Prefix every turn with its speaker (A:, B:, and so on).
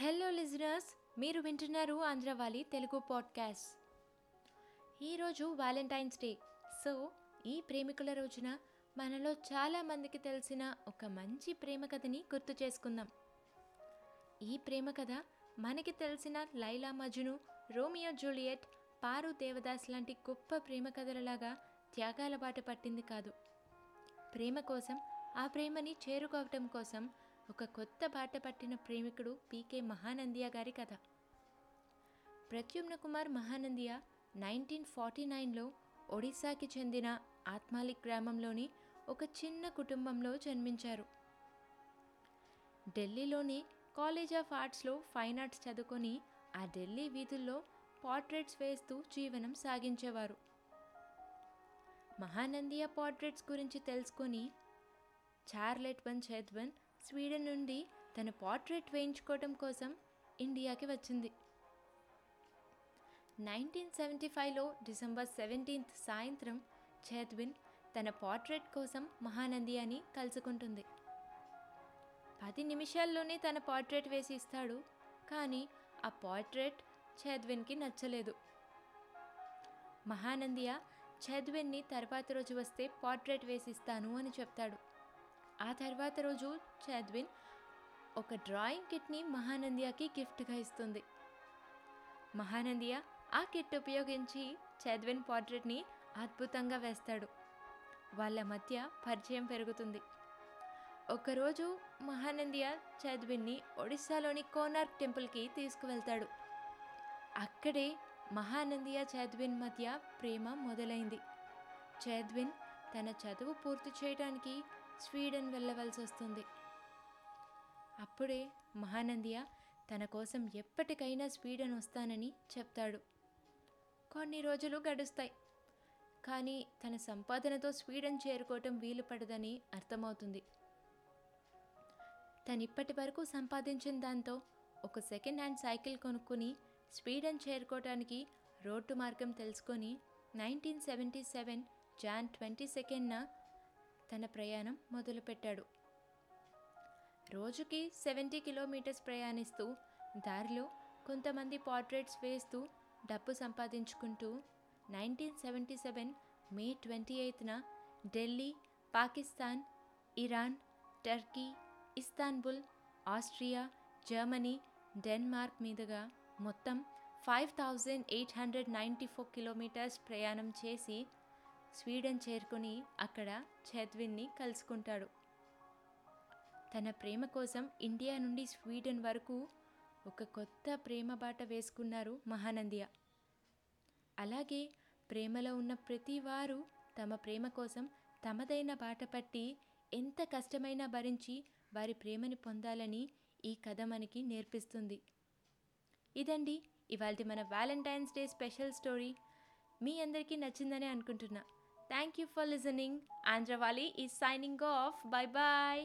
A: Hello listeners మీరు వింటున్నారు Andhravaali Telugu podcast ఈరోజు వ్యాలంటైన్స్ డే సో ఈ ప్రేమికుల రోజున మనలో చాలా మందికి తెలిసిన ఒక మంచి ప్రేమ కథని గుర్తు చేసుకుందాం. ఈ ప్రేమ కథ మనకి తెలిసిన లైలా మజును రోమియో జూలియట్ పారు దేవదాస్ లాంటి గొప్ప ప్రేమ కథలలాగా త్యాగాల బాట పట్టింది కాదు. ప్రేమ కోసం ఆ ప్రేమని చేరుకోవటం కోసం ఒక కొత్త బాట పట్టిన ప్రేమికుడు పీకే మహానందియా గారి కథ. ప్రత్యుమ్న కుమార్ మహానందియా నైన్టీన్ ఫార్టీ నైన్లో ఒడిశాకి చెందిన ఆత్మాలిక్ గ్రామంలోని ఒక చిన్న కుటుంబంలో జన్మించారు. ఢిల్లీలోని కాలేజ్ ఆఫ్ ఆర్ట్స్లో ఫైన్ ఆర్ట్స్ చదువుకొని ఆ ఢిల్లీ వీధుల్లో పోర్ట్రేట్స్ వేస్తూ జీవనం సాగించేవారు. మహానందియా పోర్ట్రేట్స్ గురించి తెలుసుకొని చార్లెట్ వన్ చేద్వన్ స్వీడన్ నుండి తన పోర్ట్రేట్ వేయించుకోవటం కోసం ఇండియాకి వచ్చింది. నైన్టీన్ సెవెంటీ ఫైవ్లో డిసెంబర్ సెవెంటీన్త్ సాయంత్రం చేద్విన్ తన పోర్ట్రేట్ కోసం మహానంది అని కలుసుకుంటుంది. పది నిమిషాల్లోనే తన పోర్ట్రేట్ వేసి ఇస్తాడు కానీ ఆ పోర్ట్రేట్ చేద్విన్కి నచ్చలేదు. మహానందియా చేద్విన్ని తర్వాత రోజు వస్తే పోర్ట్రేట్ వేసిస్తాను అని చెప్తాడు. ఆ తర్వాత రోజు చాద్విన్ ఒక డ్రాయింగ్ కిట్ని మహానందియాకి గిఫ్ట్గా ఇస్తుంది. మహానందియా ఆ కిట్ ఉపయోగించి చాద్విన్ పోర్ట్రేట్ని అద్భుతంగా వేస్తాడు. వాళ్ళ మధ్య పరిచయం పెరుగుతుంది. ఒకరోజు మహానందియా చాద్విన్ని ఒడిస్సాలోని కోనార్క్ టెంపుల్కి తీసుకువెళ్తాడు. అక్కడే మహానందియా చాద్విన్ మధ్య ప్రేమ మొదలైంది. చేద్విన్ తన చదువు పూర్తి చేయడానికి స్వీడన్ వెళ్ళవలసి వస్తుంది. అప్పుడే మహానందియ తన కోసం ఎప్పటికైనా స్వీడన్ వస్తానని చెప్తాడు. కొన్ని రోజులు గడుస్తాయి. కానీ తన సంపాదనతో స్వీడన్ చేరుకోవటం వీలు పడదని అర్థమవుతుంది. తను వరకు సంపాదించిన దాంతో ఒక సెకండ్ హ్యాండ్ సైకిల్ కొనుక్కుని స్వీడన్ చేరుకోవటానికి రోడ్డు మార్గం తెలుసుకొని nineteen seventy seven Jan twenty సెకండ్న తన ప్రయాణం మొదలుపెట్టాడు. రోజుకి సెవెంటీ కిలోమీటర్స్ ప్రయాణిస్తూ దారిలో కొంతమంది పోర్ట్రేట్స్ వేస్తూ డబ్బు సంపాదించుకుంటూ nineteen seventy seven May twenty ఎయిత్న Delhi Pakistan Iran Turkey Istanbul Austria Germany Denmark మీదుగా మొత్తం five thousand eight hundred ninety four kilometres ప్రయాణం చేసి స్వీడన్ చేరుకుని అక్కడ చేద్విన్ని కలుసుకుంటాడు. తన ప్రేమ కోసం ఇండియా నుండి స్వీడన్ వరకు ఒక కొత్త ప్రేమ బాట వేసుకున్నారు మహానందియ. అలాగే ప్రేమలో ఉన్న ప్రతి వారు తమ ప్రేమ కోసం తమదైన బాట పట్టి ఎంత కష్టమైనా భరించి వారి ప్రేమని పొందాలని ఈ కథ మనకి నేర్పిస్తుంది. ఇదండి ఇవాళ మన వ్యాలంటైన్స్ డే స్పెషల్ స్టోరీ. మీ అందరికీ నచ్చిందని అనుకుంటున్నా. Thank you for listening. Andravali is signing off. Bye bye.